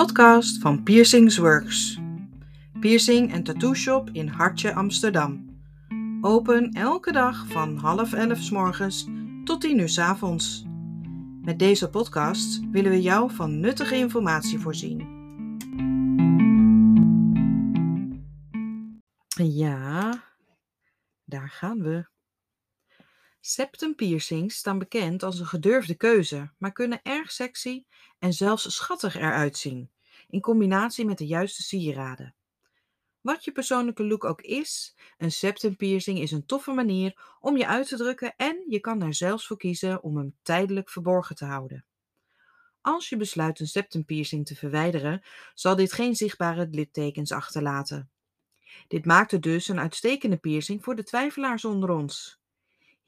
podcast van Piercings Works. Piercing en tattoo shop in Hartje, Amsterdam. Open elke dag van half elf s morgens tot tien uur s avonds. Met deze podcast willen we jou van nuttige informatie voorzien. Ja, daar gaan we. Septum piercings staan bekend als een gedurfde keuze, maar kunnen erg sexy en zelfs schattig eruit zien, in combinatie met de juiste sieraden. Wat je persoonlijke look ook is, een septum piercing is een toffe manier om je uit te drukken en je kan er zelfs voor kiezen om hem tijdelijk verborgen te houden. Als je besluit een septum piercing te verwijderen, zal dit geen zichtbare littekens achterlaten. Dit maakt het dus een uitstekende piercing voor de twijfelaars onder ons.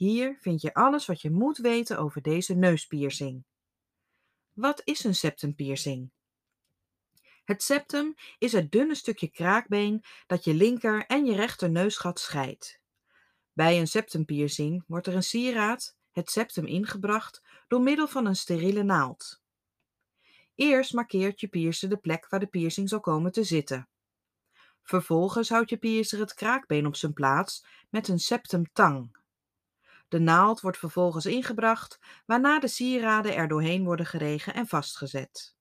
Hier vind je alles wat je moet weten over deze neuspiercing. Wat is een septumpiercing? Het septum is het dunne stukje kraakbeen dat je linker en je rechter neusgat scheidt. Bij een septumpiercing wordt er een sieraad, het septum, ingebracht door middel van een steriele naald. Eerst markeert je piercer de plek waar de piercing zal komen te zitten. Vervolgens houdt je piercer het kraakbeen op zijn plaats met een septumtang. De naald wordt vervolgens ingebracht, waarna de sieraden er doorheen worden geregen en vastgezet.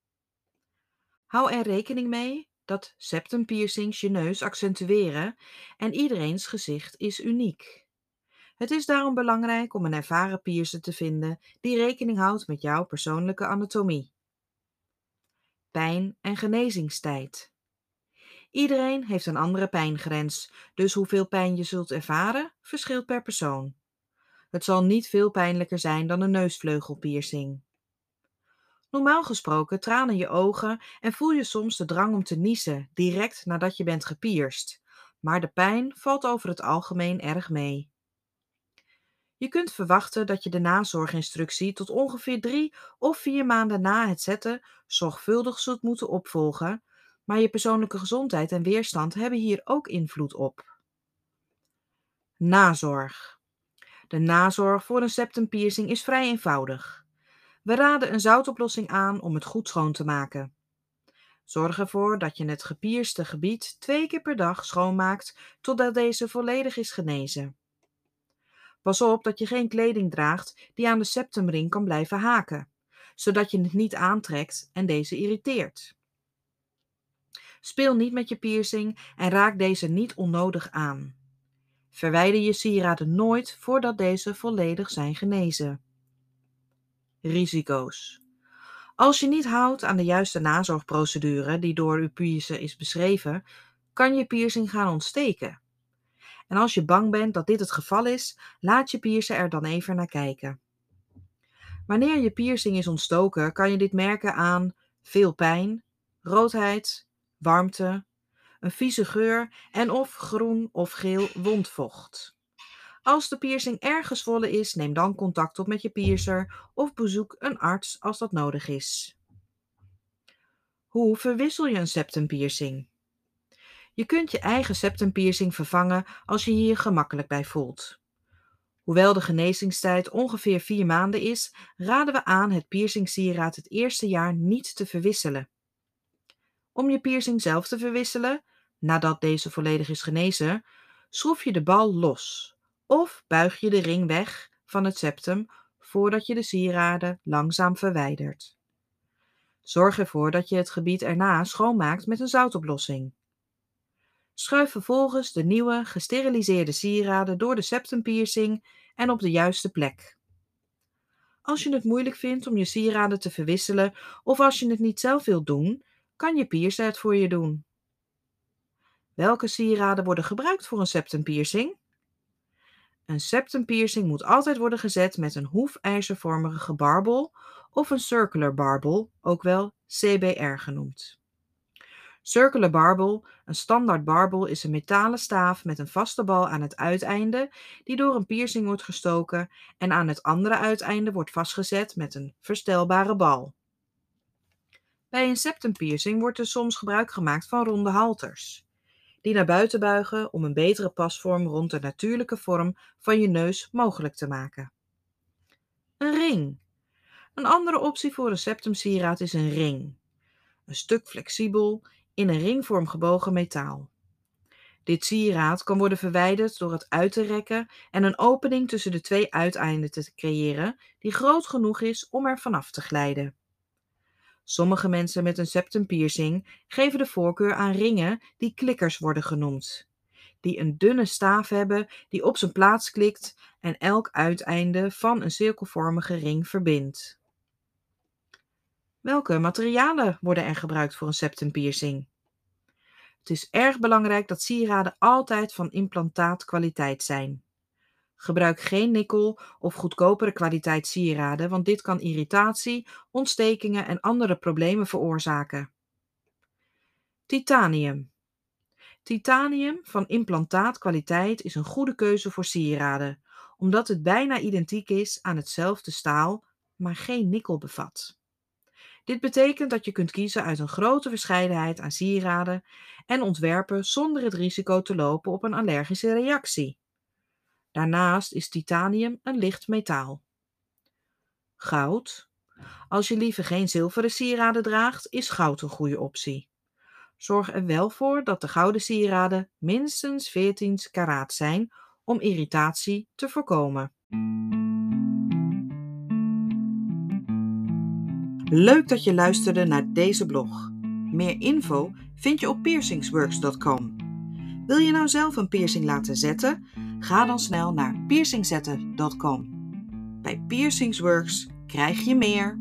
Hou er rekening mee dat septumpiercings je neus accentueren en iedereens gezicht is uniek. Het is daarom belangrijk om een ervaren piercer te vinden die rekening houdt met jouw persoonlijke anatomie. Pijn en genezingstijd. Iedereen heeft een andere pijngrens, dus hoeveel pijn je zult ervaren verschilt per persoon. Het zal niet veel pijnlijker zijn dan een neusvleugelpiercing. Normaal gesproken tranen je ogen en voel je soms de drang om te niezen direct nadat je bent gepierst, maar de pijn valt over het algemeen erg mee. Je kunt verwachten dat je de nazorginstructie tot ongeveer drie of vier maanden na het zetten zorgvuldig zult moeten opvolgen, maar je persoonlijke gezondheid en weerstand hebben hier ook invloed op. Nazorg. De nazorg voor een septumpiercing is vrij eenvoudig. We raden een zoutoplossing aan om het goed schoon te maken. Zorg ervoor dat je het gepierste gebied twee keer per dag schoonmaakt totdat deze volledig is genezen. Pas op dat je geen kleding draagt die aan de septumring kan blijven haken, zodat je het niet aantrekt en deze irriteert. Speel niet met je piercing en raak deze niet onnodig aan. Verwijder je sieraden nooit voordat deze volledig zijn genezen. Risico's. Als je niet houdt aan de juiste nazorgprocedure die door uw piercer is beschreven, kan je piercing gaan ontsteken. En als je bang bent dat dit het geval is, laat je piercer er dan even naar kijken. Wanneer je piercing is ontstoken, kan je dit merken aan veel pijn, roodheid, warmte, een vieze geur en of groen of geel wondvocht. Als de piercing erg gezwollen is, neem dan contact op met je piercer of bezoek een arts als dat nodig is. Hoe verwissel je een septumpiercing? Je kunt je eigen septumpiercing vervangen als je hier gemakkelijk bij voelt. Hoewel de genezingstijd ongeveer vier maanden is, raden we aan het piercingsieraad het eerste jaar niet te verwisselen. Om je piercing zelf te verwisselen, nadat deze volledig is genezen, schroef je de bal los of buig je de ring weg van het septum voordat je de sieraden langzaam verwijdert. Zorg ervoor dat je het gebied erna schoonmaakt met een zoutoplossing. Schuif vervolgens de nieuwe gesteriliseerde sieraden door de septumpiercing en op de juiste plek. Als je het moeilijk vindt om je sieraden te verwisselen of als je het niet zelf wilt doen, kan je piercer het voor je doen. Welke sieraden worden gebruikt voor een septumpiercing? Een septumpiercing moet altijd worden gezet met een hoefijzervormige barbel of een circular barbel, ook wel CBR genoemd. Circular barbel, een standaard barbel, is een metalen staaf met een vaste bal aan het uiteinde die door een piercing wordt gestoken en aan het andere uiteinde wordt vastgezet met een verstelbare bal. Bij een septumpiercing wordt er soms gebruik gemaakt van ronde halters die naar buiten buigen om een betere pasvorm rond de natuurlijke vorm van je neus mogelijk te maken. Een ring. Een andere optie voor een septumsieraad is een ring. een stuk flexibel, in een ringvorm gebogen metaal. Dit sieraad kan worden verwijderd door het uit te rekken en een opening tussen de twee uiteinden te creëren die groot genoeg is om er vanaf te glijden. Sommige mensen met een septum piercing geven de voorkeur aan ringen die klikkers worden genoemd, die een dunne staaf hebben die op zijn plaats klikt en elk uiteinde van een cirkelvormige ring verbindt. Welke materialen worden er gebruikt voor een septum piercing? Het is erg belangrijk dat sieraden altijd van implantaatkwaliteit zijn. Gebruik geen nikkel of goedkopere kwaliteit sieraden, want dit kan irritatie, ontstekingen en andere problemen veroorzaken. Titanium. Titanium van implantaatkwaliteit is een goede keuze voor sieraden, omdat het bijna identiek is aan hetzelfde staal, maar geen nikkel bevat. Dit betekent dat je kunt kiezen uit een grote verscheidenheid aan sieraden en ontwerpen zonder het risico te lopen op een allergische reactie. Daarnaast is titanium een licht metaal. Goud. Als je liever geen zilveren sieraden draagt, is goud een goede optie. Zorg er wel voor dat de gouden sieraden minstens 14 karaat zijn om irritatie te voorkomen. Leuk dat je luisterde naar deze blog. Meer info vind je op piercingsworks.com. Wil je nou zelf een piercing laten zetten? Ga dan snel naar piercingzetten.com. Bij Piercingsworks krijg je meer.